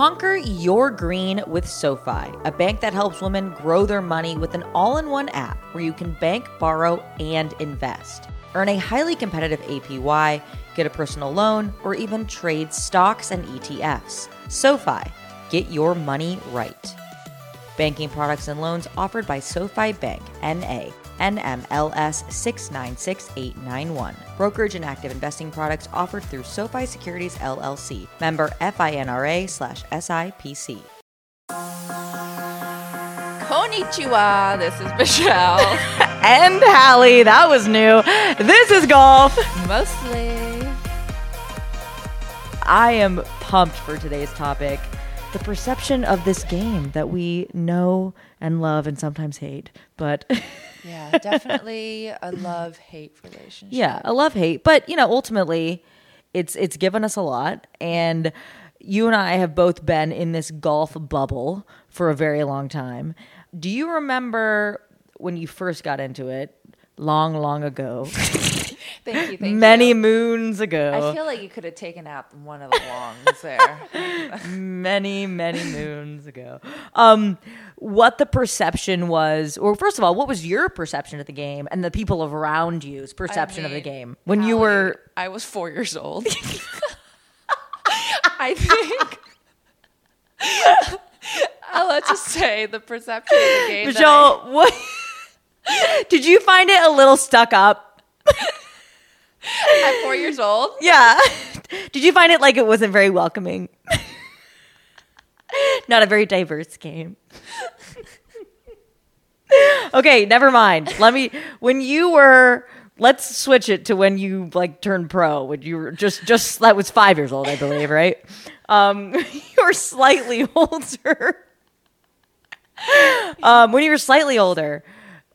Conquer your green with SoFi, a bank that helps women grow their money with an all in one app where you can bank, borrow, and invest. Earn a highly competitive APY, get a personal loan, or even trade stocks and ETFs. SoFi, get your money right. Banking products and loans offered by SoFi Bank, NA, NMLS 696891. Brokerage and active investing products offered through SoFi Securities LLC. Member FINRA slash SIPC. Konnichiwa, this is Michelle. And Hallie, that was new. This is golf. Mostly. I am pumped for today's topic. The perception of this game that we know and love and sometimes hate. But Yeah, definitely a love hate relationship. yeah, a love hate. But you know, ultimately it's it's given us a lot and you and I have both been in this golf bubble for a very long time. Do you remember when you first got into it long long ago? Thank you. Thank many you. moons ago. I feel like you could have taken out one of the longs there. many many moons ago um what the perception was or first of all what was your perception of the game and the people around you's perception of the game when you were I was four years old. I think. Uh, let's just say the perception of the game. that I- what did you find it a little stuck up at four years old. yeah did you find it like it wasn't very welcoming not a very diverse game. Okay never mind. Let me when you were let's switch it to when you like turned pro when you were just just that was five years old i believe right? Um you were slightly older. Um when you were slightly older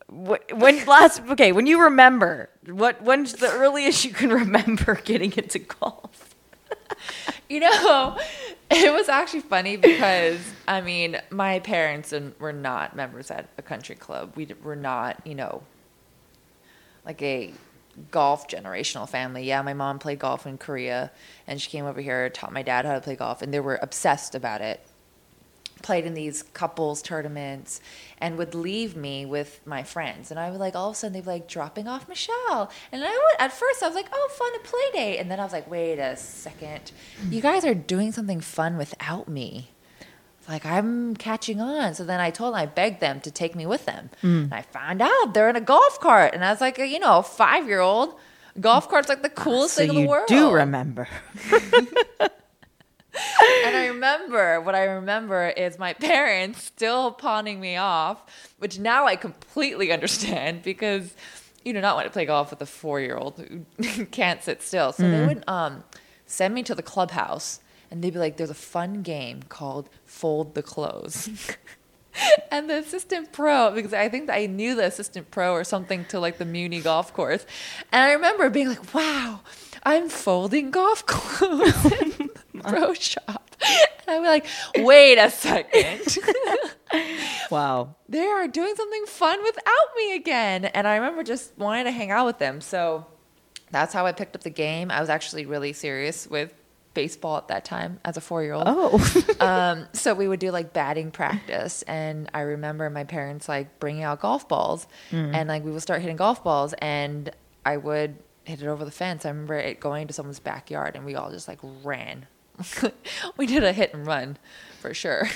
when last okay when you remember what when's the earliest you can remember getting into golf You know, it was actually funny because I mean, my parents and were not members at a country club. We were not, you know, like a golf generational family. Yeah, my mom played golf in Korea, and she came over here, taught my dad how to play golf, and they were obsessed about it. Played in these couples tournaments, and would leave me with my friends, and I would like all of a sudden they'd be like dropping off Michelle, and I would at first I was like, oh, fun a play date, and then I was like, wait a second, you guys are doing something fun without me like I'm catching on. So then I told them, I begged them to take me with them. Mm. And I found out they're in a golf cart. And I was like, you know, a five year old. Golf cart's like the coolest so thing in the world. do remember And I remember what I remember is my parents still pawning me off, which now I completely understand because you do not want to play golf with a four year old who can't sit still. So they would um, send me to the clubhouse and they'd be like, there's a fun game called Fold the Clothes. and the assistant pro, because I think I knew the assistant pro or something to like the Muni golf course. And I remember being like, wow, I'm folding golf clothes pro shop. And I'm like, wait a second. wow they are doing something fun without me again. And I remember just wanting to hang out with them. So that's how I picked up the game. I was actually really serious with baseball at that time as a four year old. oh um, so we would do like batting practice, and I remember my parents like bringing out golf balls, and like we would start hitting golf balls, and I would hit it over the fence. I remember it going to someone's backyard, and we all just like ran. we did a hit and run for sure.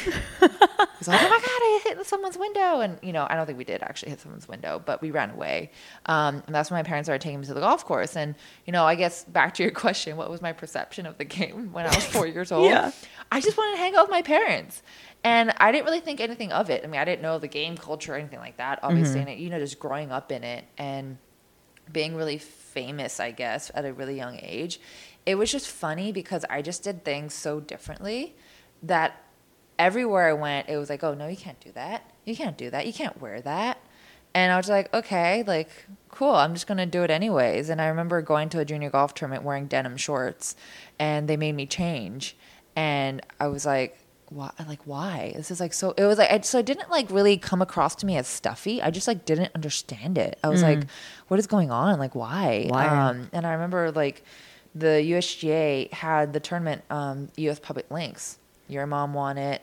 It's like, oh my god, I hit someone's window, and you know, I don't think we did actually hit someone's window, but we ran away. Um, and that's when my parents started taking me to the golf course. And you know, I guess back to your question, what was my perception of the game when I was four years old? Yeah. I just wanted to hang out with my parents. And I didn't really think anything of it. I mean, I didn't know the game culture or anything like that, obviously. And, it, you know, just growing up in it and being really famous, I guess, at a really young age, it was just funny because I just did things so differently that everywhere I went, it was like, oh, no, you can't do that. You can't do that. You can't wear that. And I was like, okay, like, cool. I'm just going to do it anyways. And I remember going to a junior golf tournament wearing denim shorts, and they made me change. And I was like, why? Like, why? This is like so. It was like I, so. It didn't like really come across to me as stuffy. I just like didn't understand it. I was like, what is going on? Like, why? Why? Um, and I remember like the USGA had the tournament, um, US Public Links, Your mom won it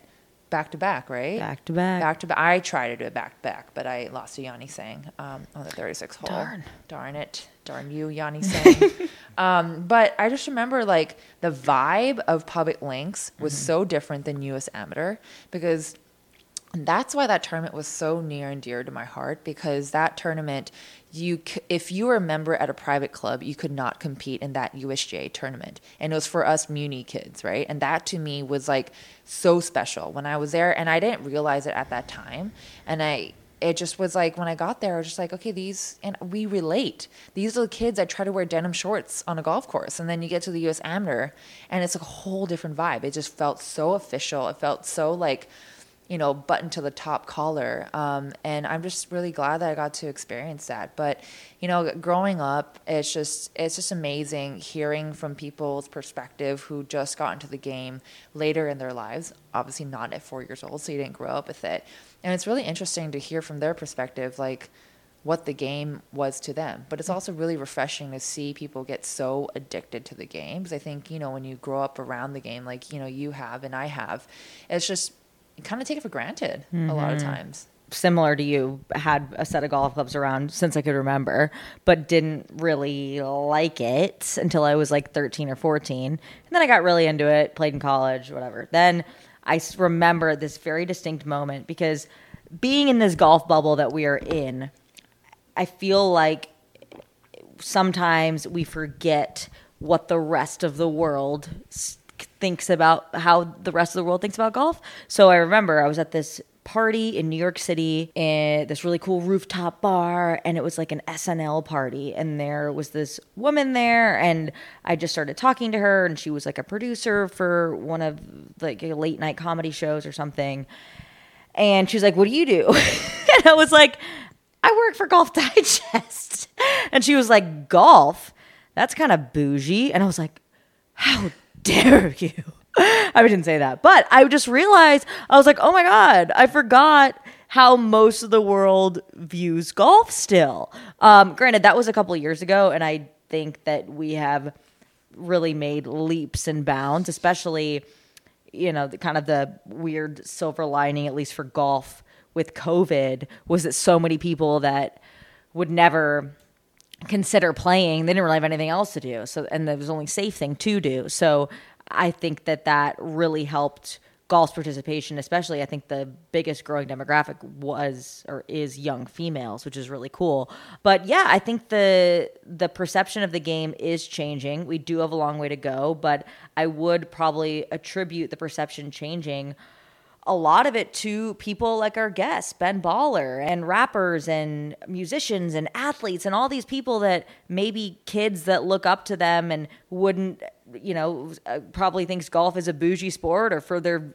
back to back, right? Back to back. Back to back. I tried to do it back to back, but I lost to Yani Tseng um, on the 36 hole. Darn. Darn it. Darn you, Yani Tseng. um, but I just remember like the vibe of Public Links was Mm-hmm. so different than US Amateur because that's why that tournament was so near and dear to my heart because that tournament you if you were a member at a private club you could not compete in that USGA tournament and it was for us muni kids right and that to me was like so special when I was there and I didn't realize it at that time and I it just was like when I got there, I was just like, okay, these and we relate. These are the kids that try to wear denim shorts on a golf course, and then you get to the U.S. Amateur, and it's a whole different vibe. It just felt so official. It felt so like, you know, button to the top collar. Um, and I'm just really glad that I got to experience that. But you know, growing up, it's just it's just amazing hearing from people's perspective who just got into the game later in their lives. Obviously, not at four years old, so you didn't grow up with it. And it's really interesting to hear from their perspective, like what the game was to them. But it's also really refreshing to see people get so addicted to the game. Because I think, you know, when you grow up around the game, like, you know, you have and I have, it's just, kind of take it for granted a lot of mm-hmm. times. similar to you, had a set of golf clubs around since I could remember, but didn't really like it until I was like 13 or 14. And then I got really into it, played in college, whatever. Then I remember this very distinct moment because being in this golf bubble that we are in, I feel like sometimes we forget what the rest of the world thinks about how the rest of the world thinks about golf. So I remember I was at this party in New York City in this really cool rooftop bar and it was like an SNL party and there was this woman there and I just started talking to her and she was like a producer for one of like late night comedy shows or something and she was like, What do you do? and I was like, I work for Golf Digest. And she was like, Golf? That's kind of bougie. And I was like, How dare you? I didn't say that, but I just realized I was like, Oh my God, I forgot how most of the world views golf still. Um, granted, that was a couple years ago, and I think that we have really made leaps and bounds, especially you know, the kind of the weird silver lining, at least for golf with COVID, was that so many people that would never consider playing, they didn't really have anything else to do. So, and it was only safe thing to do. So, I think that that really helped golf's participation, especially. I think the biggest growing demographic was or is young females, which is really cool. But yeah, I think the the perception of the game is changing. We do have a long way to go, but I would probably attribute the perception changing a lot of it to people like our guests, Ben Baller, and rappers and musicians and athletes and all these people that maybe kids that look up to them and wouldn't, you know, uh, probably thinks golf is a bougie sport or for their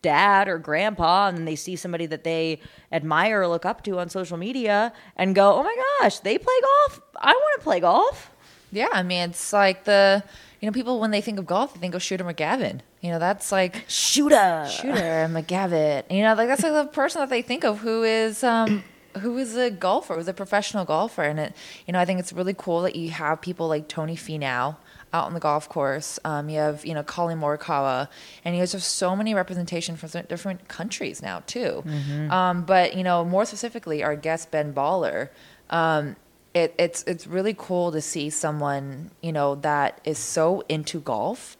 dad or grandpa and they see somebody that they admire or look up to on social media and go, "Oh my gosh, they play golf? I want to play golf." Yeah, I mean, it's like the, you know, people when they think of golf, they think of Shooter McGavin. You know, that's like Shooter. Shooter McGavin. You know, like that's like the person that they think of who is um who is a golfer, who's a professional golfer, and it, you know, I think it's really cool that you have people like Tony Finau out on the golf course. Um, you have you know Collin Morikawa, and you guys have so many representation from different countries now too. Um, but you know, more specifically, our guest Ben Baller. Um, it, it's it's really cool to see someone you know that is so into golf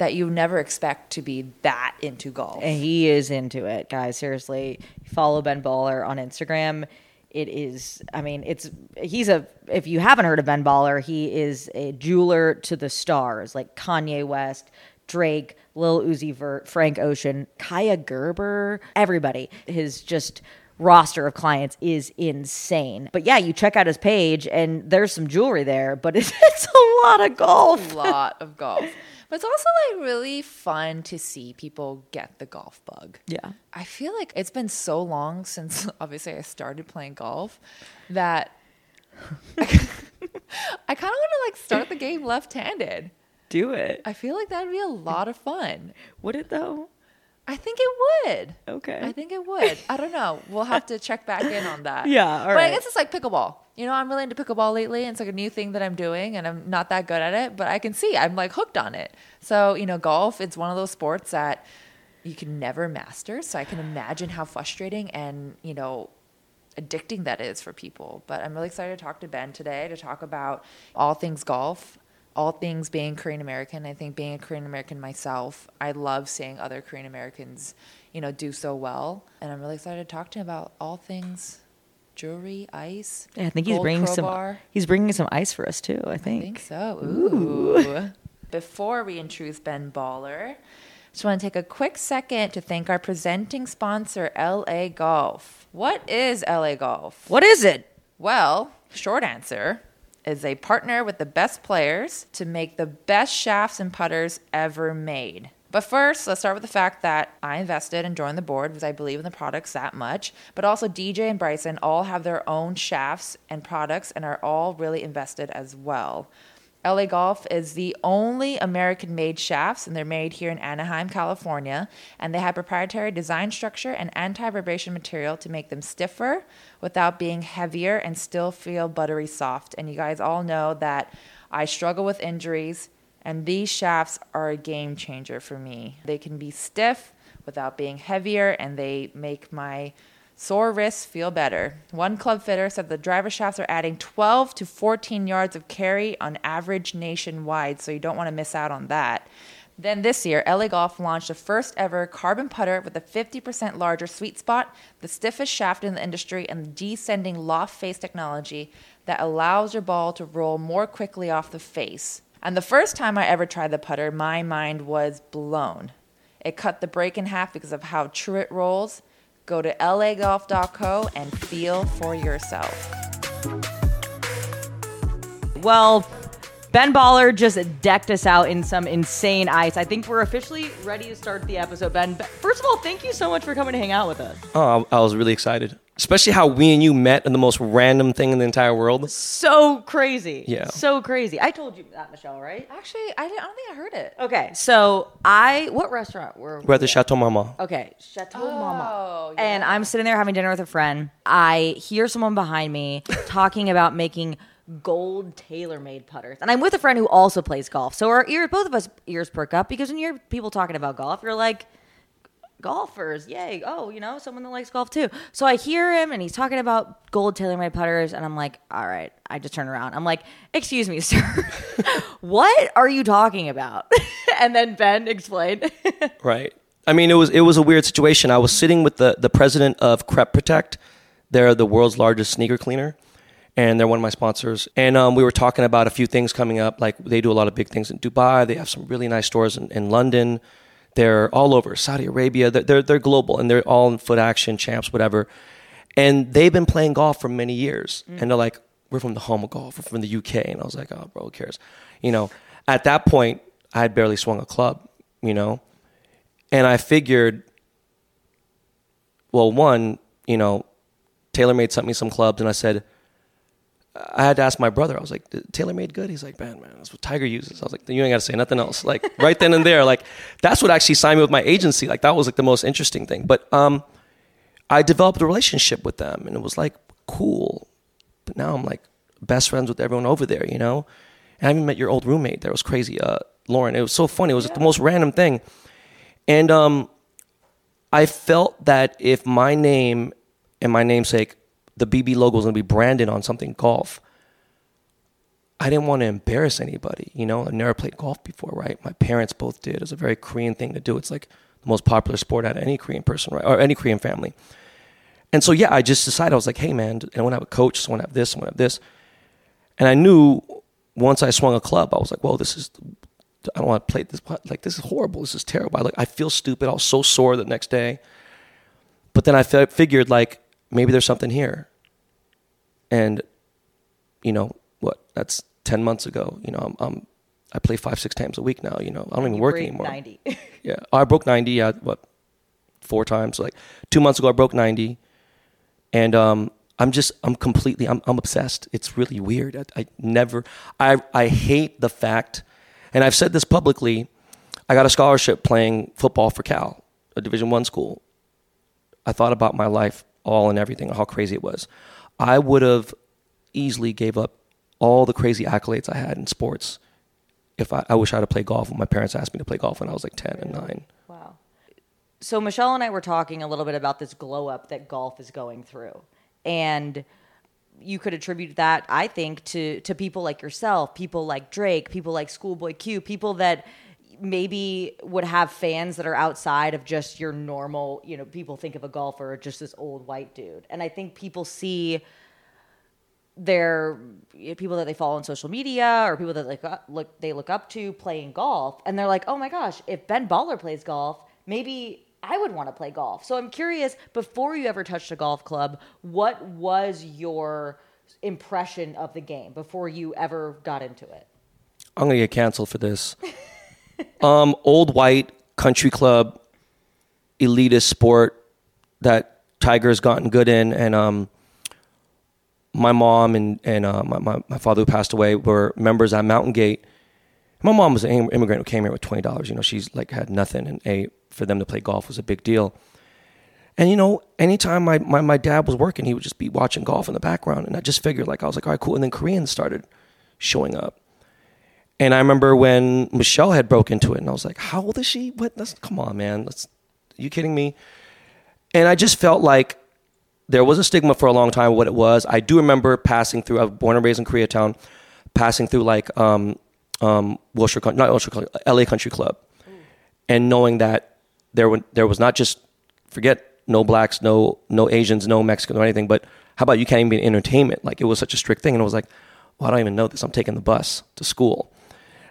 that you never expect to be that into golf. And he is into it, guys. Seriously, follow Ben Baller on Instagram. It is, I mean, it's he's a. If you haven't heard of Ben Baller, he is a jeweler to the stars, like Kanye West, Drake, Lil Uzi Vert, Frank Ocean, Kaia Gerber, everybody. His just roster of clients is insane. But yeah, you check out his page and there's some jewelry there, but it's, it's a lot of golf. a lot of golf. But it's also like really fun to see people get the golf bug. Yeah. I feel like it's been so long since obviously I started playing golf that I, kind of want to like start the game left-handed. Do it. I feel like that'd be a lot of fun. Would it though? I think it would. Okay. I think it would. I don't know. We'll have to check back in on that. Yeah, all but I guess it's like pickleball. You know, I'm really into pickleball lately, and it's like a new thing that I'm doing, and I'm not that good at it, but I can see I'm like hooked on it. So, you know, golf, it's one of those sports that you can never master. So I can imagine how frustrating and, you know, addicting that is for people. But I'm really excited to talk to Ben today to talk about all things golf, all things being Korean American. I think being a Korean American myself, I love seeing other Korean Americans, you know, do so well. And I'm really excited to talk to him about all things jewelry, ice. Yeah, I think he's bringing crowbar. some. He's bringing some ice for us too. I I think. think so. Ooh. Before we introduce Ben Baller, just want to take a quick second to thank our presenting sponsor, LA Golf. What is LA Golf? What is it? Well, short answer is a partner with the best players to make the best shafts and putters ever made. But first, let's start with the fact that I invested and joined the board because I believe in the products that much. But also, DJ and Bryson all have their own shafts and products and are all really invested as well. LA Golf is the only American made shafts, and they're made here in Anaheim, California. And they have proprietary design structure and anti vibration material to make them stiffer without being heavier and still feel buttery soft. And you guys all know that I struggle with injuries, and these shafts are a game changer for me. They can be stiff without being heavier, and they make my Sore wrists feel better. One club fitter said the driver shafts are adding 12 to 14 yards of carry on average nationwide, so you don't want to miss out on that. Then this year, LA Golf launched the first ever carbon putter with a 50% larger sweet spot, the stiffest shaft in the industry, and descending loft face technology that allows your ball to roll more quickly off the face. And the first time I ever tried the putter, my mind was blown. It cut the break in half because of how true it rolls. Go to lagolf.co and feel for yourself. Well, Ben Baller just decked us out in some insane ice. I think we're officially ready to start the episode. Ben, first of all, thank you so much for coming to hang out with us. Oh, I I was really excited, especially how we and you met in the most random thing in the entire world. So crazy. Yeah. So crazy. I told you that, Michelle, right? Actually, I, didn't, I don't think I heard it. Okay, so I what restaurant were We're at the we Chateau Mama. Okay, Chateau oh, Mama. Oh, And I'm sitting there having dinner with a friend. I hear someone behind me talking about making gold TaylorMade putters. And I'm with a friend who also plays golf. So our ears both of us ears perk up because when you hear people talking about golf, you're like golfers, yay. Oh, you know, someone that likes golf too. So I hear him and he's talking about gold TaylorMade putters and I'm like, "All right." I just turn around. I'm like, "Excuse me, sir. what are you talking about?" and then Ben explained. Right. I mean, it was it was a weird situation. I was sitting with the the president of Crep Protect. They're the world's largest sneaker cleaner, and they're one of my sponsors. And um, we were talking about a few things coming up. Like they do a lot of big things in Dubai. They have some really nice stores in, in London. They're all over Saudi Arabia. They're, they're they're global, and they're all in foot action champs, whatever. And they've been playing golf for many years. Mm. And they're like, "We're from the home of golf. We're from the UK." And I was like, "Oh, bro, who cares?" You know. At that point, I had barely swung a club. You know. And I figured, well, one, you know, TaylorMade sent me some clubs, and I said, I had to ask my brother. I was like, TaylorMade good? He's like, man, man, that's what Tiger uses. I was like, you ain't got to say nothing else. Like right then and there, like that's what actually signed me with my agency. Like that was like the most interesting thing. But um, I developed a relationship with them, and it was like cool. But now I'm like best friends with everyone over there, you know. And I even met your old roommate. There it was crazy, uh, Lauren. It was so funny. It was like the most random thing. And um, I felt that if my name and my namesake, the BB logo is going to be branded on something golf, I didn't want to embarrass anybody. You know, I've never played golf before, right? My parents both did. It's a very Korean thing to do. It's like the most popular sport out of any Korean person, right? Or any Korean family. And so, yeah, I just decided, I was like, hey, man, I want to have a coach, I want to have this, I want to have this. And I knew once I swung a club, I was like, well, this is I don't want to play this. Like this is horrible. This is terrible. I like I feel stupid. I was so sore the next day. But then I figured like maybe there's something here. And you know what? That's ten months ago. You know I'm, I'm I play five six times a week now. You know I don't even work anymore. 90. Yeah, I broke ninety. Yeah, what? Four times. Like two months ago, I broke ninety, and um, I'm just I'm completely I'm I'm obsessed. It's really weird. I, I never I I hate the fact, and I've said this publicly. I got a scholarship playing football for Cal, a Division One school, I thought about my life all and everything, how crazy it was. I would have easily gave up all the crazy accolades I had in sports if I, I wish I had to play golf when my parents asked me to play golf when I was like 10 and 9. Wow. So Michelle and I were talking a little bit about this glow up that golf is going through. And you could attribute that, I think, to to people like yourself, people like Drake, people like Schoolboy Q, people that maybe would have fans that are outside of just your normal, you know, people think of a golfer just this old white dude. And I think people see their people that they follow on social media or people that like uh, look they look up to playing golf and they're like, "Oh my gosh, if Ben Baller plays golf, maybe I would want to play golf." So I'm curious, before you ever touched a golf club, what was your impression of the game before you ever got into it? I'm going to get canceled for this. um, old white country club, elitist sport that Tiger's gotten good in and um my mom and and uh, my, my, my father who passed away were members at Mountain Gate. My mom was an immigrant who came here with twenty dollars. You know, she's like had nothing, and a for them to play golf was a big deal. And you know, anytime my, my, my dad was working, he would just be watching golf in the background, and I just figured like I was like, all right, cool. And then Koreans started showing up, and I remember when Michelle had broke into it, and I was like, how old is she? What? That's, come on, man. That's, are you kidding me? And I just felt like there was a stigma for a long time what it was. I do remember passing through. I was born and raised in Koreatown, passing through like um, um, Wilshire, not Wilshire, LA Country Club, and knowing that there were, there was not just forget no blacks, no no Asians, no Mexicans or anything, but how about you can't even be in entertainment? Like it was such a strict thing, and I was like, well, I don't even know this. I'm taking the bus to school,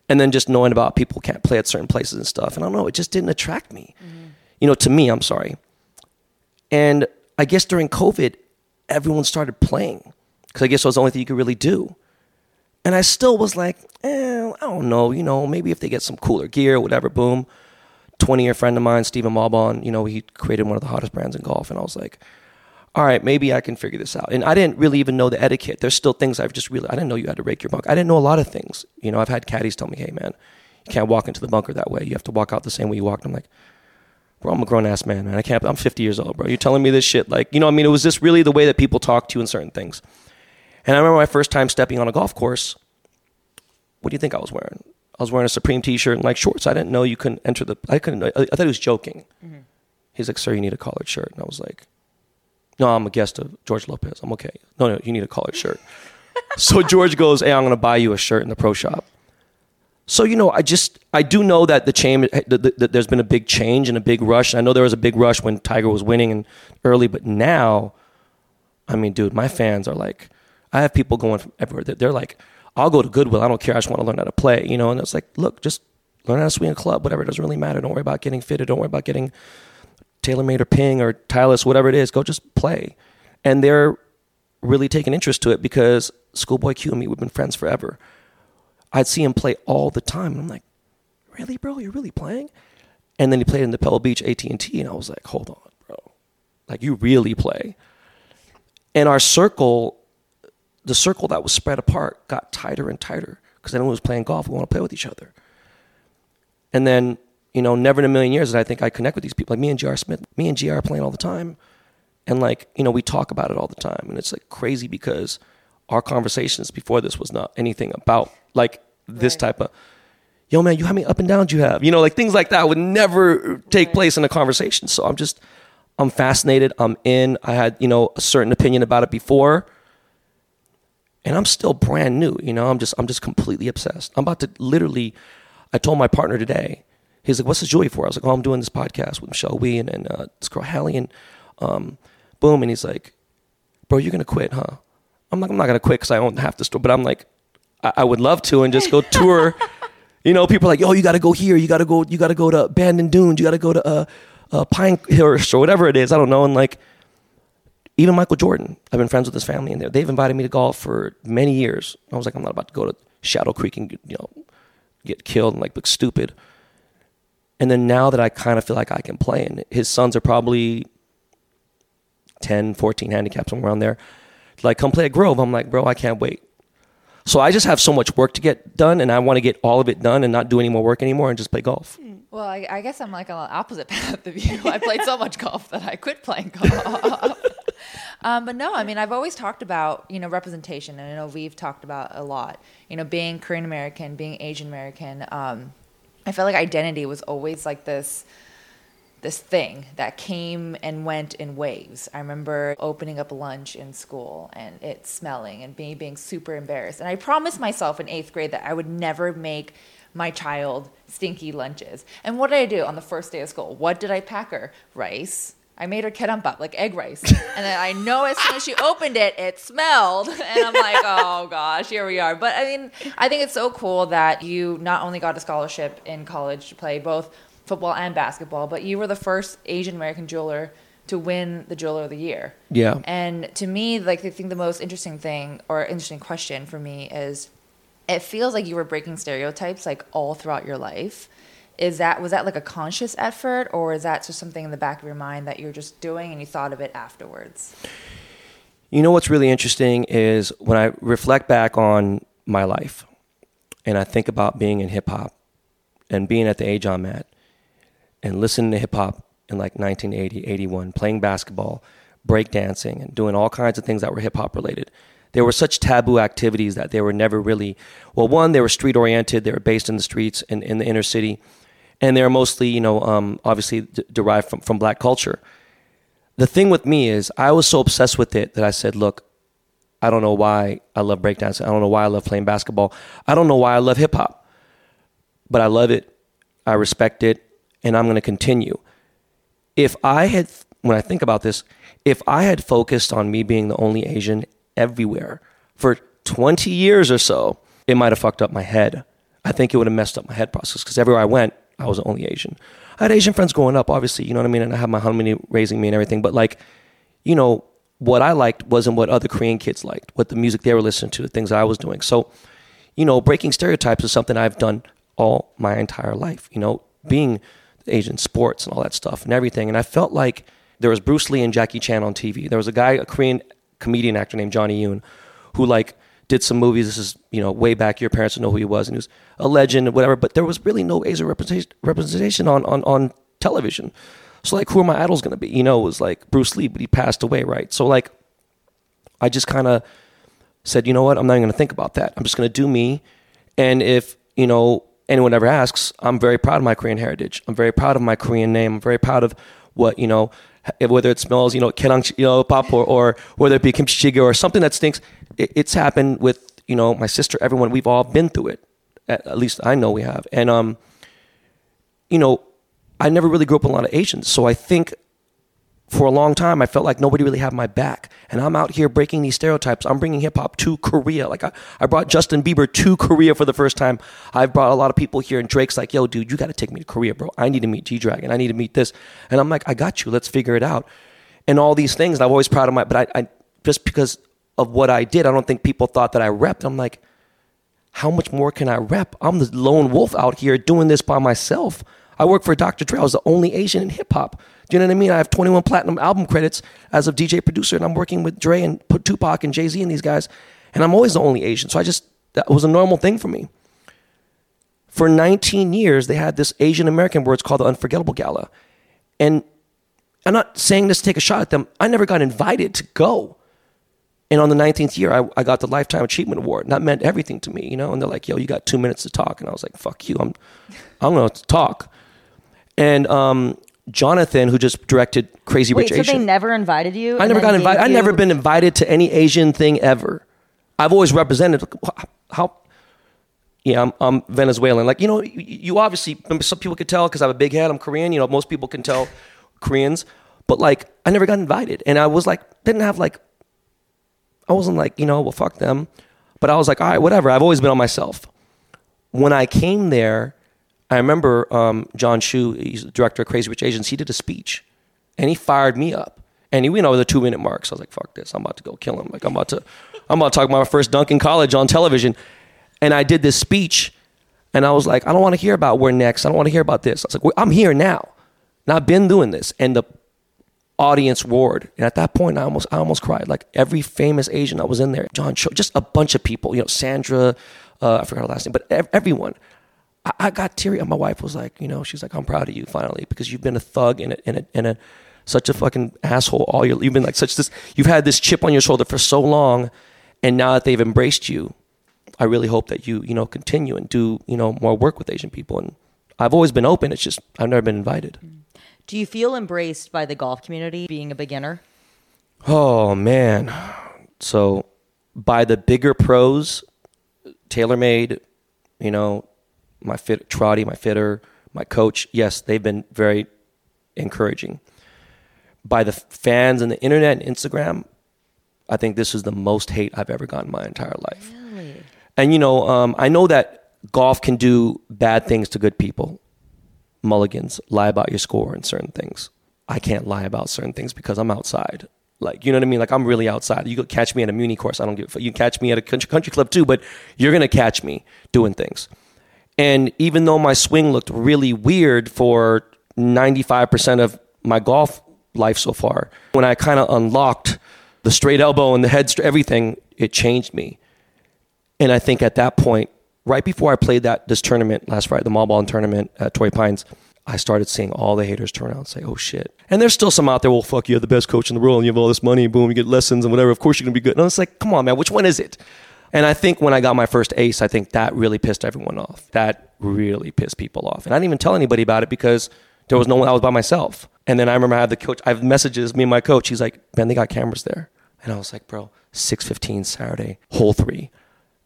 and then just knowing about people can't play at certain places and stuff, and I don't know, it just didn't attract me. Mm-hmm. You know, to me, I'm sorry, and I guess during COVID, everyone started playing because I guess it was the only thing you could really do. And I still was like, eh, I don't know, you know, maybe if they get some cooler gear, whatever, boom. 20 year friend of mine, Stephen Malbon, you know, he created one of the hottest brands in golf. And I was like, all right, maybe I can figure this out. And I didn't really even know the etiquette. There's still things I've just really, I didn't know you had to rake your bunk. I didn't know a lot of things. You know, I've had caddies tell me, hey, man, you can't walk into the bunker that way. You have to walk out the same way you walked. I'm like, bro, I'm a grown ass man, man. I can't. I'm 50 years old, bro. You're telling me this shit, like, you know, I mean, it was just really the way that people talk to you in certain things. And I remember my first time stepping on a golf course. What do you think I was wearing? I was wearing a Supreme T-shirt and like shorts. I didn't know you couldn't enter the. I couldn't. I, I thought he was joking. Mm-hmm. He's like, "Sir, you need a collared shirt," and I was like, "No, I'm a guest of George Lopez. I'm okay. No, no, you need a collared shirt." so George goes, "Hey, I'm going to buy you a shirt in the pro shop." So you know, I just I do know that the change eh, that there's been a big change and a big rush. I know there was a big rush when Tiger was winning and early, but now, I mean, dude, my fans are like, I have people going from everywhere. They're like, I'll go to Goodwill. I don't care. I just want to learn how to play. You know, and it's like, look, just learn how to swing a club. Whatever, it doesn't really matter. Don't worry about getting fitted. Don't worry about getting TaylorMade or Ping or Titleist, whatever it is. Go just play. And they're really taking interest to it because Schoolboy Q and me, we've been friends forever. I'd see him play all the time. And I'm like, really, bro? You're really playing? And then he played in the Pebble Beach AT&T, and I was like, hold on, bro. Like, you really play. And our circle, the circle that was spread apart got tighter and tighter because anyone was playing golf, we want to play with each other. And then, you know, never in a million years did I think I'd connect with these people. Like me and J.R. Smith, me and J.R. are playing all the time. And like, you know, we talk about it all the time. And it's like crazy because our conversations before this was not anything about like this right. type of yo man you how many up and downs you have you know like things like that would never take right. place in a conversation so i'm just i'm fascinated i'm in i had you know a certain opinion about it before and i'm still brand new you know i'm just i'm just completely obsessed i'm about to literally i told my partner today he's like what's this joy for i was like oh i'm doing this podcast with michelle wie and, and uh, this girl hallie and um, boom and he's like bro you're gonna quit huh i'm like i'm not gonna quit because i own half the store but i'm like I, I would love to and just go tour. you know, people are like, "Oh, you got to go here. You got to go. You got to go to Bandon Dunes. You got to go to uh, uh, Pinehurst or whatever it is. I don't know." And like, even Michael Jordan, I've been friends with his family, and they've invited me to golf for many years. I was like, I'm not about to go to Shadow Creek and you know get killed and like look stupid. And then now that I kind of feel like I can play, and his sons are probably 10, 14 handicaps, somewhere around there. Like, come play at Grove. I'm like, bro, I can't wait. So I just have so much work to get done, and I want to get all of it done and not do any more work anymore and just play golf. Well, I, I guess I'm like on the opposite path of you. I played so much golf that I quit playing golf. um, but no, I mean, I've always talked about, you know, representation. And I know we've talked about a lot, you know, being Korean American, being Asian American. Um, I felt like identity was always like this this thing that came and went in waves. I remember opening up lunch in school and it smelling and me being super embarrassed. And I promised myself in eighth grade that I would never make my child stinky lunches. And what did I do on the first day of school? What did I pack her? Rice. I made her gyeranbap, like egg rice. And then I know as soon as she opened it, it smelled. And I'm like, oh gosh, here we are. But I mean, I think it's so cool that you not only got a scholarship in college to play both football and basketball, but you were the first Asian American jeweler to win the jeweler of the year. Yeah. And to me, like I think the most interesting thing or interesting question for me is it feels like you were breaking stereotypes like all throughout your life. Is that was that like a conscious effort or is that just something in the back of your mind that you're just doing and you thought of it afterwards? You know what's really interesting is when I reflect back on my life and I think about being in hip hop and being at the age I'm at and listening to hip hop in like 1980, 81, playing basketball, breakdancing, and doing all kinds of things that were hip hop related. There were such taboo activities that they were never really, well, one, they were street oriented, they were based in the streets and in the inner city, and they're mostly, you know, um, obviously d- derived from, from black culture. The thing with me is, I was so obsessed with it that I said, look, I don't know why I love breakdancing. I don't know why I love playing basketball. I don't know why I love hip hop, but I love it. I respect it and I'm going to continue. If I had, when I think about this, if I had focused on me being the only Asian everywhere for 20 years or so, it might have fucked up my head. I think it would have messed up my head process because everywhere I went, I was the only Asian. I had Asian friends growing up, obviously, you know what I mean? And I had my homie raising me and everything. But like, you know, what I liked wasn't what other Korean kids liked, what the music they were listening to, the things I was doing. So, you know, breaking stereotypes is something I've done all my entire life. You know, being Asian sports and all that stuff and everything. And I felt like there was Bruce Lee and Jackie Chan on TV. There was a guy, a Korean comedian actor named Johnny Yune, who like did some movies. This is you know way back. Your parents would know who he was, and he was a legend and whatever. But there was really no Asian representation, on, on on television. So like, who are my idols going to be? You know, it was like Bruce Lee, but he passed away, right? So like, I just kind of said, you know what? I'm not even going to think about that. I'm just going to do me. And if you know anyone ever asks, I'm very proud of my Korean heritage. I'm very proud of my Korean name. I'm very proud of what, you know, whether it smells, you know, kerang, you know, pop or, or whether it be kimchi jjigae or something that stinks. It, it's happened with, you know, my sister, everyone. We've all been through it. At, at least I know we have. And, um, you know, I never really grew up with a lot of Asians. So I think for a long time, I felt like nobody really had my back. And I'm out here breaking these stereotypes. I'm bringing hip hop to Korea. Like, I, I brought Justin Bieber to Korea for the first time. I've brought a lot of people here, and Drake's like, yo, dude, you got to take me to Korea, bro. I need to meet G Dragon. I need to meet this. And I'm like, I got you. Let's figure it out. And all these things. And I'm always proud of my, but I, I just because of what I did, I don't think people thought that I repped. I'm like, how much more can I rep? I'm the lone wolf out here doing this by myself. I work for Dr. Dre. I was the only Asian in hip hop. Do you know what I mean? I have 21 platinum album credits as of DJ producer, and I'm working with Dre and Tupac and Jay Z and these guys, and I'm always the only Asian. So I just that was a normal thing for me. For 19 years, they had this Asian American words called the Unforgettable Gala, and I'm not saying this to take a shot at them. I never got invited to go. And on the 19th year, I, I got the Lifetime Achievement Award. And that meant everything to me, you know? And they're like, yo, you got two minutes to talk. And I was like, fuck you. I'm, I'm going to talk. And um, Jonathan, who just directed Crazy Wait, Rich so Asian. they never invited you? I never got invited. I've never been invited to any Asian thing ever. I've always represented how. Yeah, I'm, I'm Venezuelan. Like you know, you, you obviously some people could tell because I have a big head. I'm Korean. You know, most people can tell Koreans, but like I never got invited, and I was like, didn't have like, I wasn't like you know, well fuck them, but I was like, all right, whatever. I've always been on myself. When I came there, I remember um, Jon Chu, he's the director of Crazy Rich Asians. He did a speech, and he fired me up. And he went over the two minute mark. So I was like, fuck this. I'm about to go kill him. Like I'm about to I'm about to talk about my first dunk in college on television. And I did this speech and I was like, I don't want to hear about where next. I don't want to hear about this. I was like, well, I'm here now. And I've been doing this. And the audience roared. And at that point I almost I almost cried. Like every famous Asian that was in there, John Cho, just a bunch of people, you know, Sandra, uh, I forgot her last name, but ev- everyone. I, I got teary. My wife was like, you know, she's like, I'm proud of you finally because you've been a thug and a, and a, and a such a fucking asshole all your. You've been like such this. You've had this chip on your shoulder for so long, and now that they've embraced you, I really hope that you you know continue and do you know more work with Asian people. And I've always been open. It's just I've never been invited. Mm. Do you feel embraced by the golf community being a beginner? Oh man. So by the bigger pros, TaylorMade, you know, my fit Trotty, my fitter, my coach, yes, they've been very encouraging. By the fans and the internet and Instagram, I think this is the most hate I've ever gotten in my entire life. Really? And you know, um, I know that golf can do bad things to good people. Mulligans lie about your score and certain things. I can't lie about certain things because I'm outside. Like, you know what I mean? Like, I'm really outside. You could catch me at a muni course. I don't give a fuck. You can catch me at a country, country club too, but you're going to catch me doing things. And even though my swing looked really weird for 95% of my golf life so far, when I kind of unlocked the straight elbow and the head, everything, it changed me. And I think at that point, right before I played that this tournament last Friday, the Malbon tournament at Torrey Pines, I started seeing all the haters turn around and say, "Oh shit!" And there's still some out there. Well, fuck, you have the best coach in the world, and you have all this money. Boom, you get lessons and whatever. Of course, you're gonna be good. And it's like, come on, man, which one is it? And I think when I got my first ace, I think that really pissed everyone off. That really pissed people off. And I didn't even tell anybody about it because there was no one. I was by myself. And then I remember I had the coach. I have messages. Me and my coach. He's like, "Ben, they got cameras there." And I was like, "Bro, six fifteen Saturday, hole three.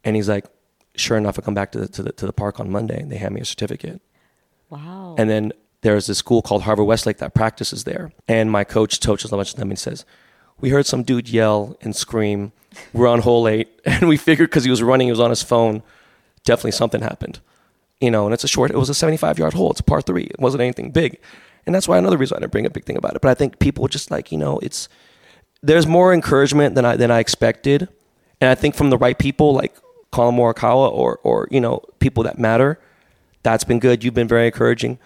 And he's like, "Sure enough, I come back to the, to the to the park on Monday, and they hand me a certificate." Wow. And then there's this school called Harvard Westlake that practices there. And my coach coaches a bunch of them and he says, We heard some dude yell and scream. We're on hole eight. And we figured because he was running, he was on his phone, definitely something happened. You know, and it's a short, it was a 75 yard hole. It's a par three. It wasn't anything big. And that's why another reason I didn't bring a big thing about it. But I think people just like, you know, it's, there's more encouragement than I, than I expected. And I think from the right people, like Collin Morikawa or, or, you know, people that matter, that's been good. You've been very encouraging.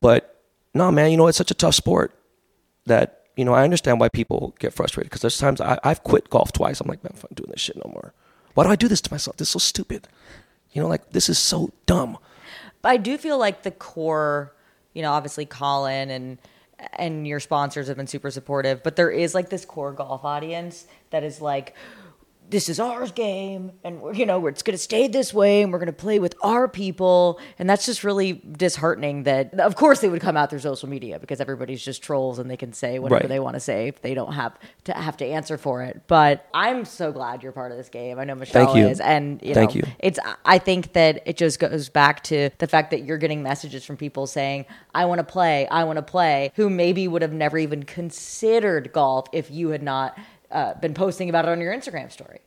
But no, man, you know, it's such a tough sport that, you know, I understand why people get frustrated because there's times I, I've quit golf twice. I'm like, man, I'm doing this shit no more. Why do I do this to myself? This is so stupid. You know, like, this is so dumb. But I do feel like the core, you know, obviously Collin and and your sponsors have been super supportive, but there is like this core golf audience that is like this is our game and we're you know it's going to stay this way and we're going to play with our people and that's just really disheartening that of course they would come out through social media because everybody's just trolls and they can say whatever Right. they want to say if they don't have to have to answer for it but i'm so glad you're part of this game i know michelle Thank you. is and you Thank know, you. it's i think that it just goes back to the fact that you're getting messages from people saying i want to play i want to play who maybe would have never even considered golf if you had not uh, been posting about it on your instagram story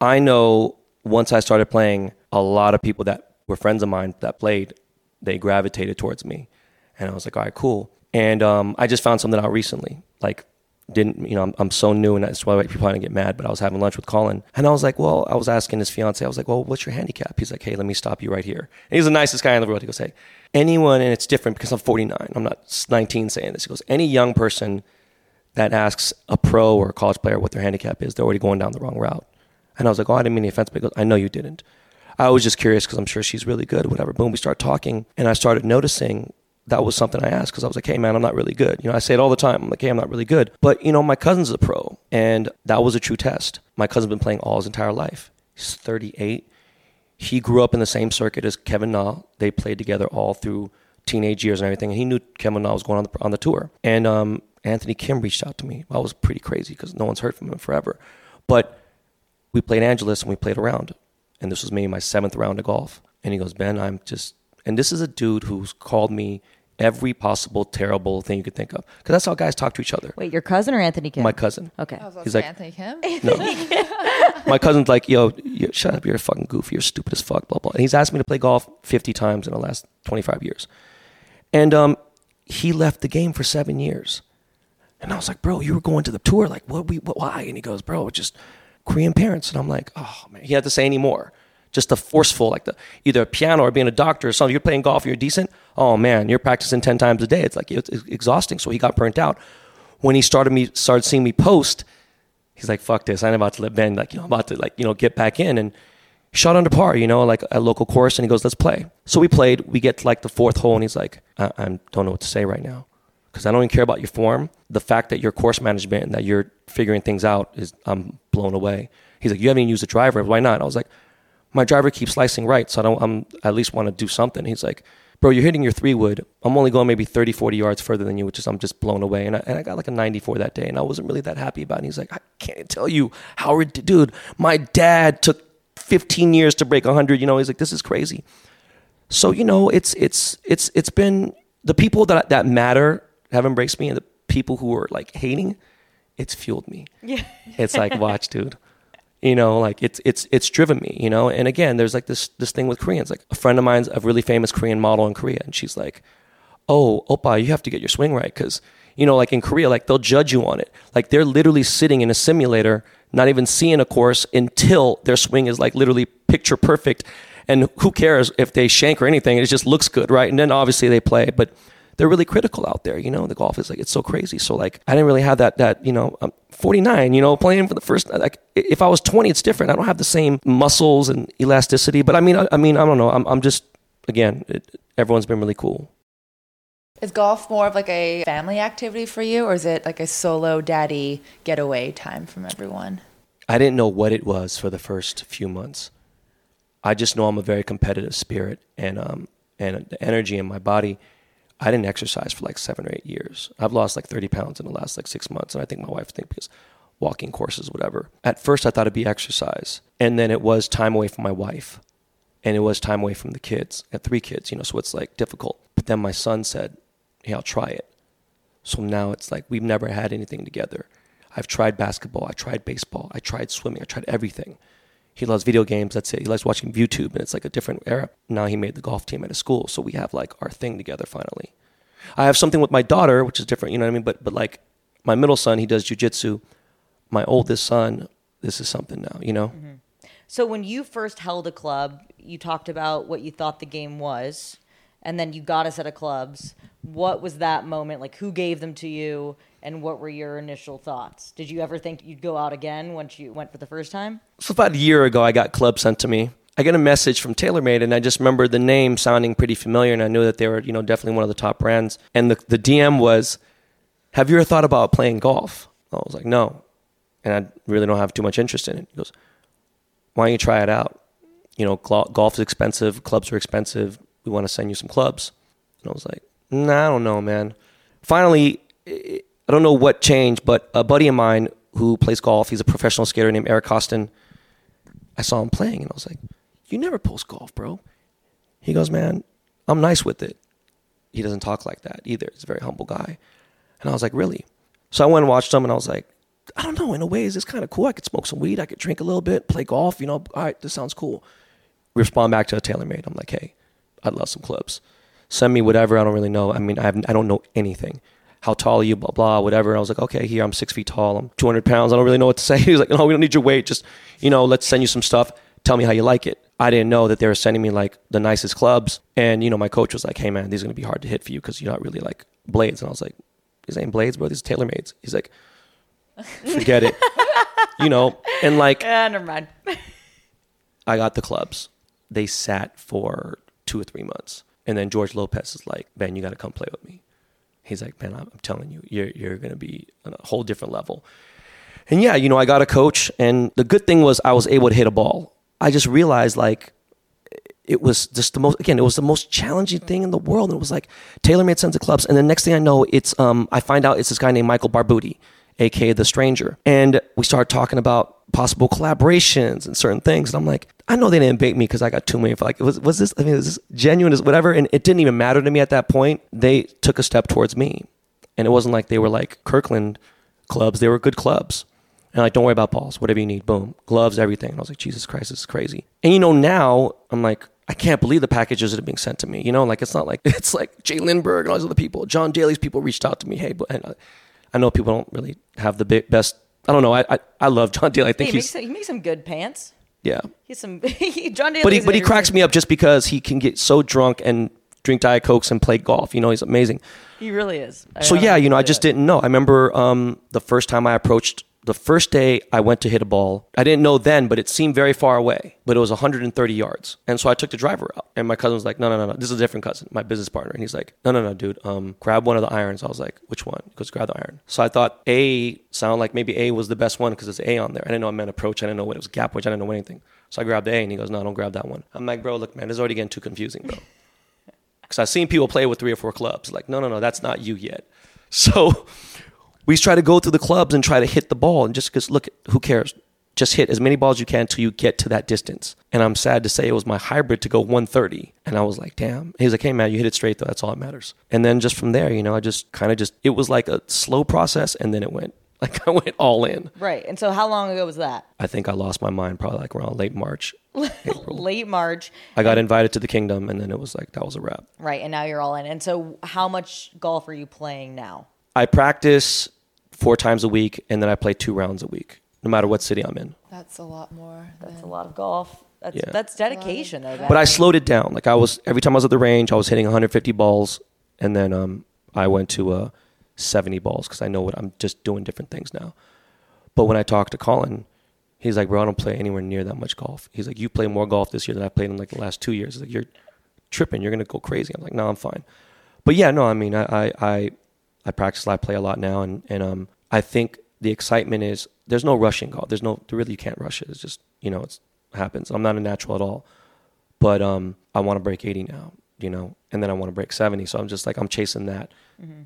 I know once I started playing, a lot of people that were friends of mine that played, they gravitated towards me. And I was like, all right, cool. And um, I just found something out recently. Like, didn't, you know, I'm, I'm so new and that's why people probably get mad, but I was having lunch with Collin. And I was like, well, I was asking his fiance, I was like, well, what's your handicap? He's like, hey, let me stop you right here. And he's the nicest guy in the world. He goes, hey, anyone, and it's different because I'm 49. I'm not 19 saying this. He goes, any young person that asks a pro or a college player what their handicap is, they're already going down the wrong route. And I was like, oh, I didn't mean any offense, but goes, I know you didn't. I was just curious because I'm sure she's really good, whatever. Boom, we start talking, and I started noticing that was something I asked because I was like, hey, man, I'm not really good. You know, I say it all the time. I'm like, hey, I'm not really good. But, you know, my cousin's a pro, and that was a true test. My cousin's been playing all his entire life. He's 38. He grew up in the same circuit as Kevin Na. They played together all through teenage years and everything. And he knew Kevin Na was going on the, on the tour. And um, Anthony Kim reached out to me. I was pretty crazy because no one's heard from him forever. But we played Angeles and we played around. And this was maybe my seventh round of golf. And he goes, Ben, I'm just, and this is a dude who's called me every possible terrible thing you could think of. Because that's how guys talk to each other. wait your cousin or anthony kim My cousin. okay I was He's like- Anthony Kim. No. My cousin's like, yo, you, shut up. You're a fucking goofy. You're stupid as fuck, blah, blah. And he's asked me to play golf 50 times in the last 25 years. And um, he left the game for seven years. And I was like, bro, you were going to the tour. Like, what, we, what why? And he goes, bro, just Korean parents. And I'm like, oh, man. He had to say any more. Just the forceful, like the either a piano or being a doctor or something. You're playing golf, you're decent. Oh, man, you're practicing 10 times a day. It's like, it's exhausting. So he got burnt out. When he started me, started seeing me post, he's like, fuck this. I'm about to let Ben, like, you know, I'm about to, like, you know, get back in. And shot under par, you know, like a local course, and he goes, "Let's play." So we played. We get to like the fourth hole, and he's like, "I, I don't know what to say right now." Because I don't even care about your form. The fact that your course management and that you're figuring things out is, I'm blown away. He's like, you haven't even used a driver. Why not? I was like, my driver keeps slicing right, so I don't. I'm I at least want to do something. He's like, bro, you're hitting your three wood. I'm only going maybe 30, 40 yards further than you, which is I'm just blown away. And I, and I got like a 94 that day, and I wasn't really that happy about it. And he's like, I can't tell you how, it dude, my dad took 15 years to break 100. You know, he's like, this is crazy. So you know, it's it's it's it's been the people that that matter have embraced me, and the people who are like hating, it's fueled me. Yeah. It's like, watch, dude. You know, like it's it's it's driven me. You know, and again, there's like this this thing with Koreans. Like a friend of mine's a really famous Korean model in Korea, and she's like, "Oh, oppa, you have to get your swing right because." You know, like in Korea, like they'll judge you on it. Like they're literally sitting in a simulator, not even seeing a course until their swing is like literally picture perfect. And who cares if they shank or anything? It just looks good, right? And then obviously they play, but they're really critical out there. You know, the golf is like it's so crazy. So like I didn't really have that that you know I'm 49. You know, playing for the first like if I was 20, it's different. I don't have the same muscles and elasticity. But I mean, I, I mean, I don't know. I'm I'm just again, it, everyone's been really cool. Is golf more of like a family activity for you, or is it like a solo daddy getaway time from everyone? I didn't know what it was for the first few months. I just know I'm a very competitive spirit, and um, and the energy in my body. I didn't exercise for like seven or eight years. I've lost like 30 pounds in the last like six months, and I think my wife thinks because walking courses, whatever. At first, I thought it'd be exercise, and then it was time away from my wife, and it was time away from the kids. I had three kids, you know, so it's like difficult. But then my son said, "Hey, I'll try it." So now it's like we've never had anything together. I've tried basketball, I tried baseball, I tried swimming, I tried everything. He loves video games. That's it. He likes watching YouTube, and it's like a different era. Now he made the golf team at his school, so we have like our thing together finally. I have something with my daughter, which is different. You know what I mean? But but like my middle son, he does jujitsu. My oldest son, this is something now. You know. Mm-hmm. So when you first held a club, you talked about what you thought the game was, and then you got a set of clubs. What was that moment like? Who gave them to you, and what were your initial thoughts? Did you ever think you'd go out again once you went for the first time? So about a year ago, I got clubs sent to me. I get a message from TaylorMade, and I just remember the name sounding pretty familiar, and I knew that they were, you know, definitely one of the top brands. And the the DM was, "Have you ever thought about playing golf?" I was like, "No," and I really don't have too much interest in it. He goes, "Why don't you try it out? You know, golf is expensive, clubs are expensive. We want to send you some clubs." And I was like, "Nah, I don't know, man." Finally, I don't know what changed, but a buddy of mine who plays golf, he's a professional skater named Eric Koston. I saw him playing and I was like, You never post golf, bro. He goes, Man, I'm nice with it. He doesn't talk like that either. He's a very humble guy. And I was like, Really? So I went and watched him and I was like, I don't know, in a way, is this kind of cool? I could smoke some weed, I could drink a little bit, play golf, you know, all right, this sounds cool. We respond back to a TaylorMade. I'm like, hey, I'd love some clubs. Send me whatever. I don't really know. I mean, I, have, I don't know anything how tall are you, blah, blah, whatever. And I was like, okay, here, I'm six feet tall. I'm 200 pounds. I don't really know what to say. He's like, no, we don't need your weight. Just, you know, let's send you some stuff. Tell me how you like it. I didn't know that they were sending me like the nicest clubs. And, you know, my coach was like, hey, man, these are going to be hard to hit for you because you're not really like blades. And I was like, these ain't blades, bro. These are TaylorMades. He's like, forget it. you know, and like, Yeah, never mind. I got the clubs. They sat for two or three months. And then George Lopez is like, Ben, you got to come play with me. He's like, man, I'm telling you, you're, you're going to be on a whole different level. And yeah, you know, I got a coach. And the good thing was I was able to hit a ball. I just realized like it was just the most, again, it was the most challenging thing in the world. And it was like TaylorMade sense of clubs. And the next thing I know, it's, um, I find out it's this guy named Michael Barbuti, aka The Stranger. And we started talking about possible collaborations and certain things. And I'm like, I know they didn't bait me because I got too many. For Like, was was this? I mean, was this genuine? Is whatever? And it didn't even matter to me at that point. They took a step towards me, and it wasn't like they were like Kirkland clubs. They were good clubs. And like, don't worry about balls. Whatever you need, boom, gloves, everything. And I was like, Jesus Christ, this is crazy. And you know, now I'm like, I can't believe the packages that are being sent to me. You know, like it's not like it's like J.Lindeberg and all these other people. John Daly's people reached out to me. Hey, but and I, I know people don't really have the big, best. I don't know. I, I I love John Daly. I think he, makes he makes some good pants. Yeah. He's some John Daly. but he but he cracks me up just because he can get so drunk and drink diet cokes and play golf. You know, he's amazing. He really is. I So yeah, you know, I just didn't know. I remember um, the first time I approached The first day I went to hit a ball, I didn't know then, but it seemed very far away, but it was 130 yards. And so I took the driver out. And my cousin was like, no, no, no, no. This is a different cousin, my business partner. And he's like, no, no, no, dude, um, grab one of the irons. I was like, which one? He goes, grab the iron. So I thought A sounded like maybe A was the best one because it's A on there. I didn't know I meant approach. I didn't know what it was gap wedge. I didn't know anything. So I grabbed A and he goes, no, don't grab that one. I'm like, bro, look, man, this is already getting too confusing, bro. Because I've seen people play with three or four clubs. Like, no, no, no, that's not you yet. So we try to go through the clubs and try to hit the ball. And just because, look, who cares? Just hit as many balls as you can until you get to that distance. And I'm sad to say it was my hybrid to go 130. And I was like, damn. He was like, hey, man, you hit it straight, though. That's all that matters. And then just from there, you know, I just kind of just, it was like a slow process. And then it went, like, I went all in. Right. And so how long ago was that? I think I lost my mind probably like around late March. Late March. I got invited to the kingdom. And then it was like, that was a wrap. Right. And now you're all in. And so how much golf are you playing now? I practice four times a week, and then I play two rounds a week, no matter what city I'm in. That's a lot more. That's a lot of golf. That's Yeah. that's dedication though. But I slowed it down. Like I was every time I was at the range, I was hitting 150 balls, and then um, I went to uh, 70 balls because I know what I'm just doing different things now. But when I talked to Collin, he's like, "Bro, I don't play anywhere near that much golf." He's like, "You play more golf this year than I played in like the last two years." He's like, "You're tripping. You're gonna go crazy." I'm like, "No, I'm fine." But yeah, no, I mean, I I I, I practice. I play a lot now, and and um, I think the excitement is there's no rushing golf. There's no really you can't rush it. It's just you know it's happens. I'm not a natural at all, but um, I want to break 80 now, you know, and then I want to break 70. So I'm just like I'm chasing that.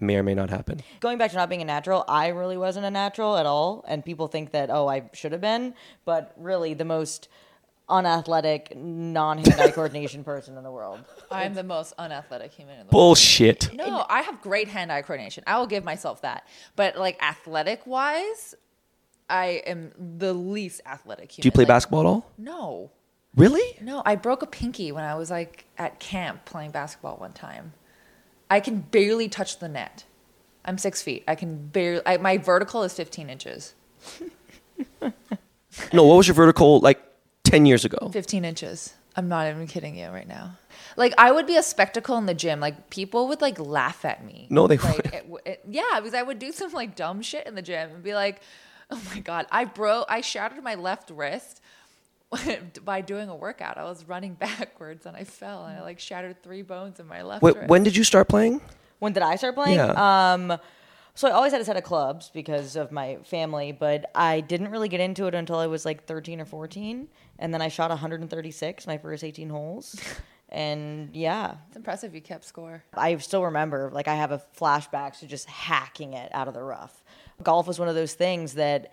May or may not happen. going back to not being a natural, I really wasn't a natural at all. And people think that, oh, I should have been. But really, the most unathletic, non hand eye coordination person in the world. I'm the most unathletic human in the world. Bullshit. No, I have great hand-eye coordination. I will give myself that. But like athletic-wise, I am the least athletic human. Do you play Like, basketball at all? No, Really? no. I broke a pinky when I was like at camp playing basketball one time. I can barely touch the net. I'm six feet. I can barely. I, my vertical is 15 inches. No. What was your vertical like 10 years ago? 15 inches. I'm not even kidding you right now. Like I would be a spectacle in the gym. Like people would like laugh at me. No, they like, wouldn't. it, it, yeah, because I would do some like dumb shit in the gym and be like, "Oh my god, I broke. I shattered my left wrist." by doing a workout, I was running backwards and I fell and I like shattered three bones in my left Wait, wrist. when did you start playing? When did I start playing? Yeah. Um, so I always had a set of clubs because of my family, but I didn't really get into it until I was like 13 or 14. And then I shot 136 my first 18 holes. And yeah, it's impressive you kept score. I still remember, like, I have a flashback to just hacking it out of the rough. Golf is one of those things that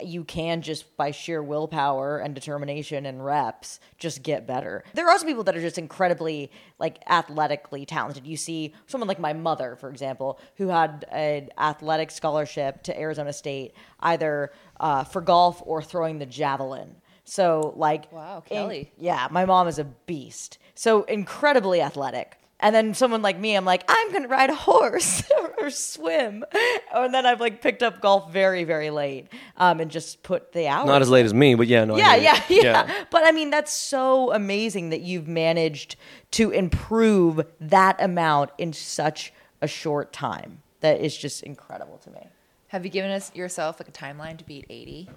you can just by sheer willpower and determination and reps just get better. There are also people that are just incredibly like athletically talented. You see someone like my mother, for example, who had an athletic scholarship to Arizona State, either uh, for golf or throwing the javelin. So like Wow, in- Kelly. yeah, my mom is a beast. So incredibly athletic. And then someone like me, I'm like, I'm gonna ride a horse or swim. And then I've like picked up golf very, very late, um, and just put the hours. Not as late as me, but yeah, no. I yeah, yeah, yeah, But I mean, that's so amazing that you've managed to improve that amount in such a short time. That is just incredible to me. Have you given us yourself like a timeline to beat 80?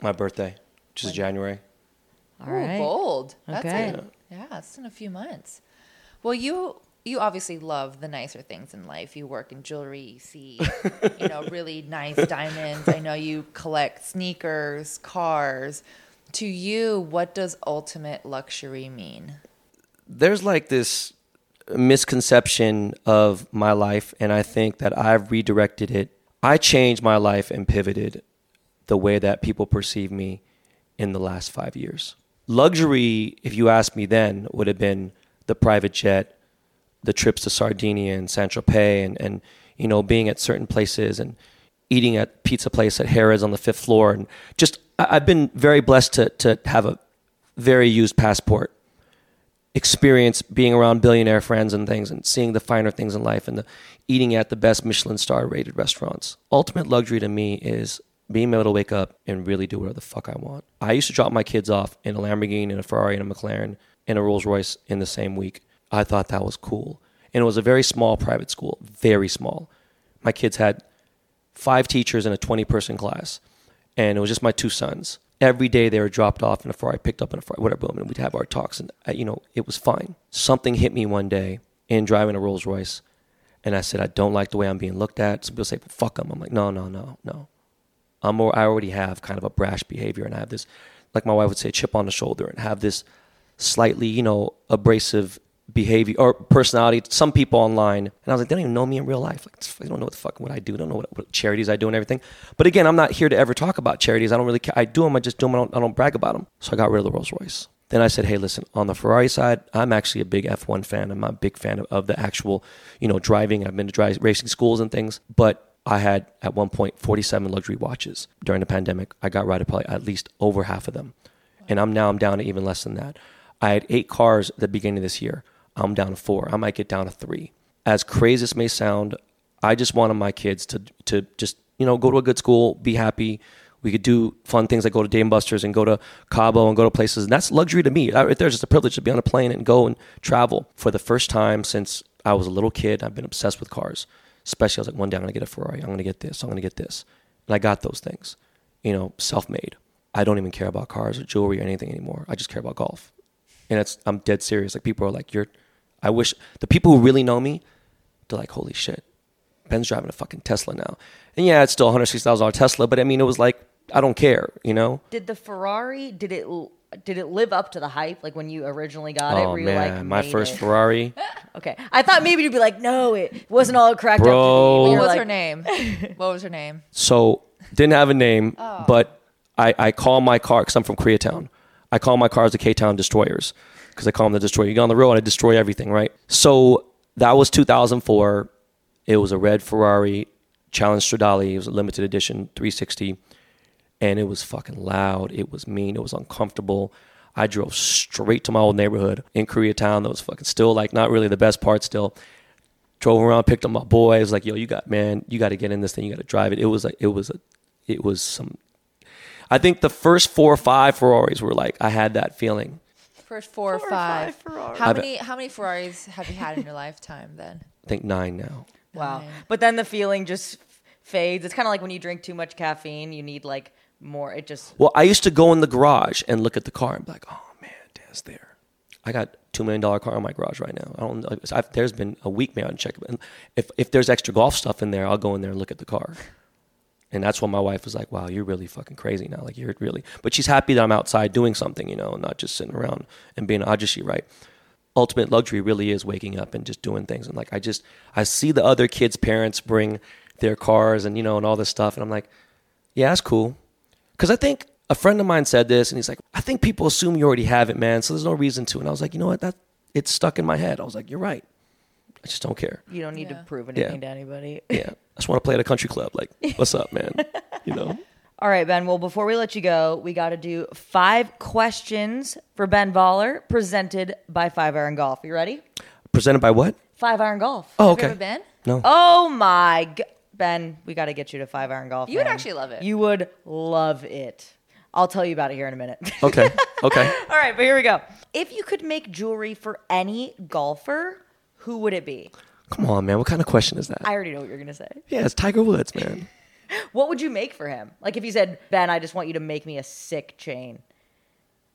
My birthday, which is January. All Ooh, right. bold. That's Okay. it. Yeah, it's in a few months. Well, you you obviously love the nicer things in life. You work in jewelry, you see, you know, really nice diamonds. I know you collect sneakers, cars. To you, what does ultimate luxury mean? there's like this misconception of my life, and I think that I've redirected it. I changed my life and pivoted the way that people perceive me in the last five years. Luxury, if you asked me then, would have been the private jet, the trips to Sardinia and San Tropez, and, and you know being at certain places and eating at pizza place at Harrah's on the fifth floor, and just I've been very blessed to to have a very used passport experience being around billionaire friends and things and seeing the finer things in life and the eating at the best Michelin star rated restaurants. Ultimate luxury to me is being able to wake up and really do whatever the fuck I want. I used to drop my kids off in a Lamborghini, and a Ferrari, and a McLaren, in a Rolls Royce in the same week. I thought that was cool. And it was a very small private school, very small. My kids had five teachers in a 20 person class, and it was just my two sons. Every day they were dropped off in a Ferrari, picked up in a Ferrari, whatever, and we'd have our talks, and uh, you know it was fine. Something hit me one day in driving a Rolls Royce, and I said I don't like the way I'm being looked at. Some people say, "Fuck them." I'm like, no, no, no, no. I'm more, I already have kind of a brash behavior, and I have this, like my wife would say, chip on the shoulder, and have this slightly, you know, abrasive behavior or personality. Some people online, and I was like, they don't even know me in real life. Like, they don't know what the fuck what I do. They don't know what, what charities I do and everything. But again, I'm not here to ever talk about charities. I don't really care. I do them. I just do them. I don't, I don't brag about them. So I got rid of the Rolls Royce. Then I said, hey, listen, on the Ferrari side, I'm actually a big F1 fan. I'm a big fan of, of the actual, you know, driving. I've been to drive, racing schools and things. But I had at one point 47 luxury watches during the pandemic. I got rid of probably at least over half of them. And I'm now I'm down to even less than that. I had eight cars at the beginning of this year. I'm down to four. I might get down to three. As crazy as may sound, I just wanted my kids to to just you know go to a good school, be happy. We could do fun things like go to Dave and Buster's and go to Cabo and go to places. And that's luxury to me. Right there, just a privilege to be on a plane and go and travel. For the first time since I was a little kid, I've been obsessed with cars. Especially, I was like, one day I'm going to get a Ferrari. I'm going to get this. I'm going to get this. And I got those things, you know, self made. I don't even care about cars or jewelry or anything anymore. I just care about golf. And it's, I'm dead serious. Like, people are like, you're, I wish the people who really know me, they're like, holy shit, Ben's driving a fucking Tesla now. And yeah, it's still a $160,000 Tesla, but I mean, it was like, I don't care, you know? Did the Ferrari did it did it live up to the hype like when you originally got it? Oh Were you man, like my first it? Ferrari. Okay, I thought maybe you'd be like, no, it wasn't all cracked Bro. up. To me. What was like, her name? What was her name? So didn't have a name, Oh. but I, I call my car because I'm from Koreatown. I call my cars the K Town Destroyers because I call them the Destroyer. You get on the road, and I destroy everything, right? So that was 2004. It was a red Ferrari Challenge Stradale. It was a limited edition 360, and it was fucking loud. It was mean. It was uncomfortable. I drove straight to my old neighborhood in Koreatown. That was fucking still like not really the best part still drove around, picked up my boy. I was like, "Yo, you got man, you got to get in this thing. You got to drive it." It was like it was a, it was some. I think the first four or five Ferraris were like I had that feeling. First four, or Four or five. five Ferraris. How I've- many how many Ferraris have you had in your lifetime then? I think nine now. Wow. Nine. But then the feeling just fades. It's kind of like when you drink too much caffeine, you need like more. It just Well, I used to go in the garage and look at the car and be like, "Oh man, Dan's there." I got two million dollar car in my garage right now. I don't. know. I've, there's been a week man I check. And if if there's extra golf stuff in there, I'll go in there and look at the car. And that's when my wife was like, "Wow, you're really fucking crazy now. Like you're really." But she's happy that I'm outside doing something, you know, not just sitting around and being ajashi, right? Ultimate luxury really is waking up and just doing things. And like I just I see the other kids' parents bring their cars and you know and all this stuff, and I'm like, yeah, that's cool. Because I think a friend of mine said this, and he's like, I think people assume you already have it, man. So there's no reason to. And I was like, you know what? That it's stuck in my head. I was like, you're right. I just don't care. you don't need Yeah. to prove Yeah. anything to anybody. Yeah, I just want to play at a country club. Like, what's up, man? You know. All right, Ben. Well, before we let you go, we got to do five questions for Ben Baller, presented by Five Iron Golf. You ready? Presented by what? Five Iron Golf. Oh, Have you okay. ever been? No. Oh my g- Ben, we got to get you to Five Iron Golf. You would man. actually love it. You would love it. I'll tell you about it here in a minute. Okay. Okay. All right, but here we go. If you could make jewelry for any golfer, who would it be? Come on, man. What kind of question is that? I already know what you're going to say. yeah, it's Tiger Woods, man. What would you make for him? Like if you said, Ben, I just want you to make me a sick chain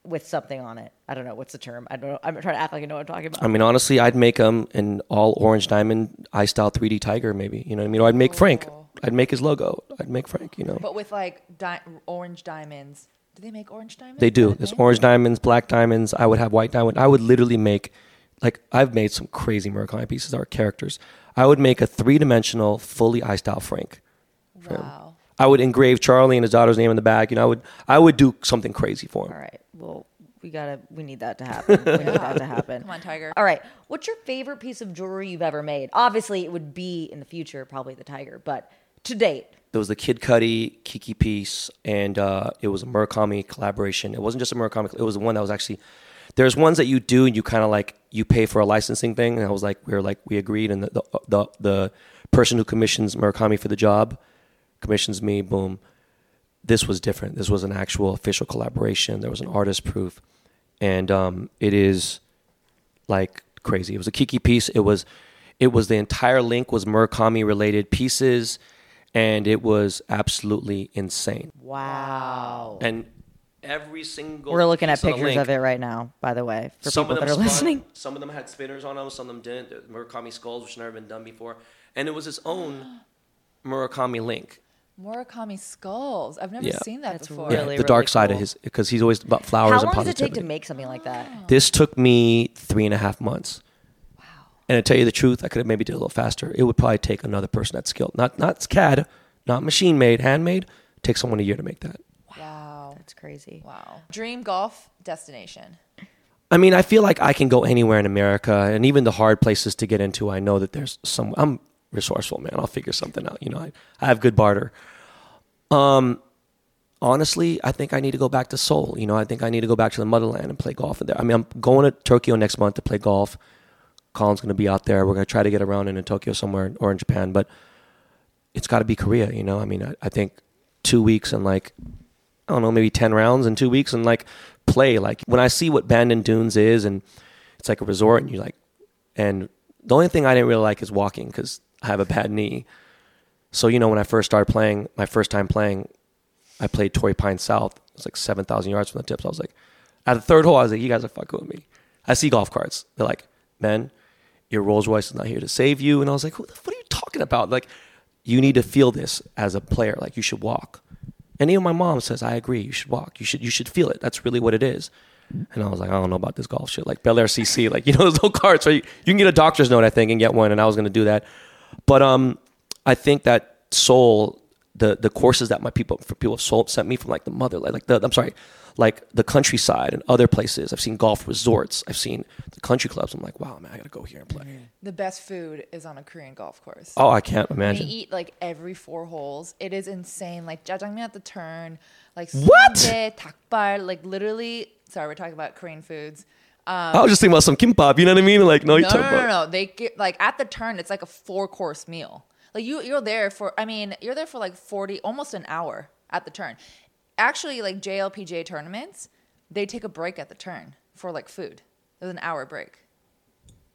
with something on it. I don't know. What's the term? I don't know. I'm trying to act like I know what I'm talking about. I mean, honestly, I'd make him an all orange diamond I style 3D Tiger, maybe. You know what I mean? Or I'd make Frank. Oh. I'd make his logo. I'd make Frank. You know. But with like di- orange diamonds. Do they make orange diamonds? They do. There's orange diamonds, black diamonds. I would have white diamond. I would literally make, like, I've made some crazy Murakami pieces that are characters. I would make a three dimensional, fully iced out Frank. for him. Wow. I would engrave Charlie and his daughter's name in the back. You know, I would, I would do something crazy for him. All right. Well, we gotta. We need that to happen. We need that to happen. Come on, Tiger. All right. What's your favorite piece of jewelry you've ever made? Obviously, it would be in the future, probably the tiger, but to date, There was the Kid Cudi Kiki piece, and uh, it was a Murakami collaboration. It wasn't just a Murakami; it was the one that was actually. There's ones that you do, and you kind of like you pay for a licensing thing, and I was like, we were like we agreed, and the the the, the person who commissions Murakami for the job commissions me. Boom. This was different. This was an actual official collaboration. There was an artist proof, and um, it is like crazy. It was a Kiki piece. It was, it was the entire link was Murakami related pieces, and it was absolutely insane. Wow. And every single We're looking at piece the pictures link- of it right now, by the way, for some people of them that are spun, listening. Some of them had spinners on them. Some of them didn't. Murakami skulls, which never been done before, and it was its own Murakami link. Murakami skulls. I've never Yeah. seen that That's before. Really, the dark really side of his because he's always about flowers How and long does it take to make something like that? Oh. This took me three and a half months. Wow. And to tell you the truth, I could have maybe did a little faster. It would probably take another person that's skilled. Not not CAD, not machine made, handmade. Take someone a year to make that. Wow. That's crazy. Wow. Dream golf destination. I mean, I feel like I can go anywhere in America, and even the hard places to get into, I know that there's some. I'm resourceful, man. I'll figure something out. You know, I, I have good barter. Um, honestly, I think I need to go back to Seoul. You know, I think I need to go back to the motherland and play golf there. I mean, I'm going to Tokyo next month to play golf. Collin's going to be out there. We're going to try to get around in, in Tokyo somewhere or in Japan, but it's got to be Korea. You know, I mean, I, I think two weeks and like I don't know, maybe 10 rounds in two weeks and like play. Like when I see what Bandon Dunes is and it's like a resort and you like, and the only thing I didn't really like is walking because I have a bad knee. So, you know, when I first started playing, my first time playing, I played Torrey Pine South. It was like 7,000 yards from the tips. I was like, at the third hole, I was like, you guys are fucking with me. I see golf carts. They're like, man, your Rolls Royce is not here to save you. And I was like, what, what are you talking about? Like, you need to feel this as a player. Like, you should walk. And even my mom says, I agree. You should walk. You should you should feel it. That's really what it is. And I was like, I don't know about this golf shit. Like Bel Air CC, like you know, there's no cards. Right? You can get a doctor's note, I think, and get one. And I was going to do that. But um, I think that Seoul, the the courses that my people for people of Seoul sent me from like the motherland, like the I'm sorry, like the countryside and other places. I've seen golf resorts. I've seen the country clubs. I'm like, wow, man, I got to go here and play. The best food is on a Korean golf course. Oh, I can't imagine. imagine. eat like every four holes. It is insane. Like jjajangmyeon at the turn, like What? 발, like literally. Sorry, we're talking about Korean foods. Um, I was just thinking about some kimbap. You know what I mean? Like, no, you no, no, no, no. They get like at the turn. It's like a four course meal. Like you, you're there for. I mean, you're there for like forty, almost an hour at the turn. Actually, like JLPGA tournaments, they take a break at the turn for like food. There's an hour break.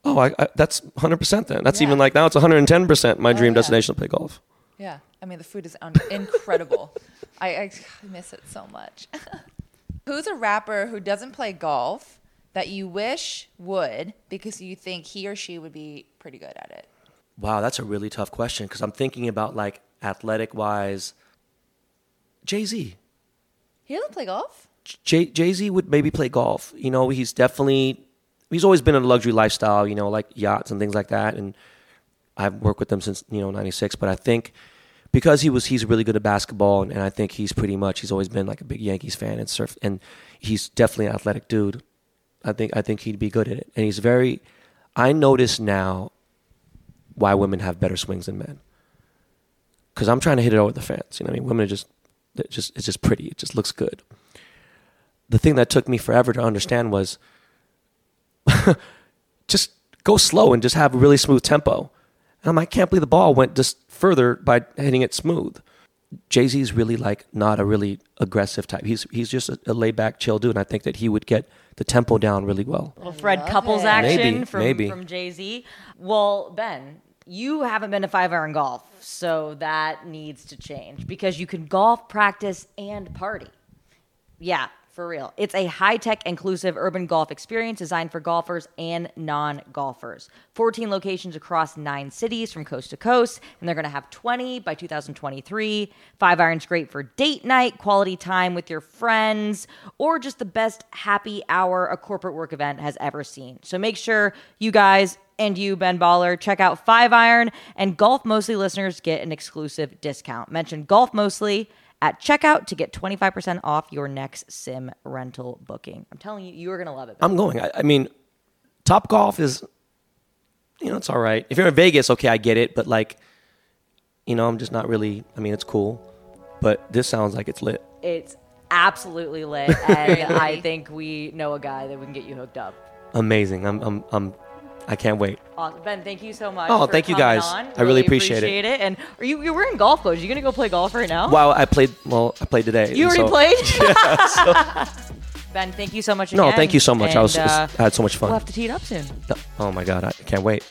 Oh, I, I, that's 100% then. That's Yeah. even like now it's 110% my oh, dream yeah. destination to play golf. Yeah, I mean the food is un- incredible. I, I miss it so much. Who's a rapper who doesn't play golf that you wish would because you think he or she would be pretty good at it? Wow, that's a really tough question because I'm thinking about like athletic wise. Jay Z. He doesn't play golf. Jay Z would maybe play golf. You know, he's definitely he's always been in a luxury lifestyle. You know, like yachts and things like that. And I've worked with him since you know '96. But I think because he was he's really good at basketball, and, and I think he's pretty much he's always been like a big Yankees fan and surf, and he's definitely an athletic dude. I think I think he'd be good at it, and he's very. I notice now why women have better swings than men. Because I'm trying to hit it over the fence. You know, I mean, women are just, it just it's just pretty. It just looks good the thing that took me forever to understand was just go slow and just have a really smooth tempo. And I'm like, I can't believe the ball went just further by hitting it smooth. Jay Z is really like not a really aggressive type. He's he's just a, a laid back, chill dude. And I think that he would get the tempo down really well. little Fred love Couples it. action Maybe, from maybe. from Jay Z. Well, Ben, you haven't been to five iron golf, so that needs to change because you can golf, practice, and party. Yeah, for real. It's a high tech, inclusive urban golf experience designed for golfers and non golfers. 14 locations across nine cities from coast to coast, and they're going to have 20 by 2023. Five Iron's great for date night, quality time with your friends, or just the best happy hour a corporate work event has ever seen. So make sure you guys and you, Ben Baller, check out Five Iron, and Golf Mostly listeners get an exclusive discount. Mention Golf Mostly at checkout to get 25% off your next sim rental booking. I'm telling you, you are going to love it. I'm going. I, I mean, Top Golf is, you know, it's all right. If you're in Vegas, okay, I get it. But like, you know, I'm just not really. I mean, it's cool, but this sounds like it's lit. It's absolutely lit, and I think we know a guy that we can get you hooked up. Amazing. I'm. I'm. I'm. I can't wait. Awesome. Ben, thank you so much. Oh, thank you, guys. on. I really appreciate it. it. And are you you're wearing golf clothes? You gonna go play golf right now? Wow, I played. Well, I played today. You already so- played. Ben, thank you so much. No, thank you so much. I was. uh, I had so much fun. We'll have to tee it up soon. Oh my god, I can't wait.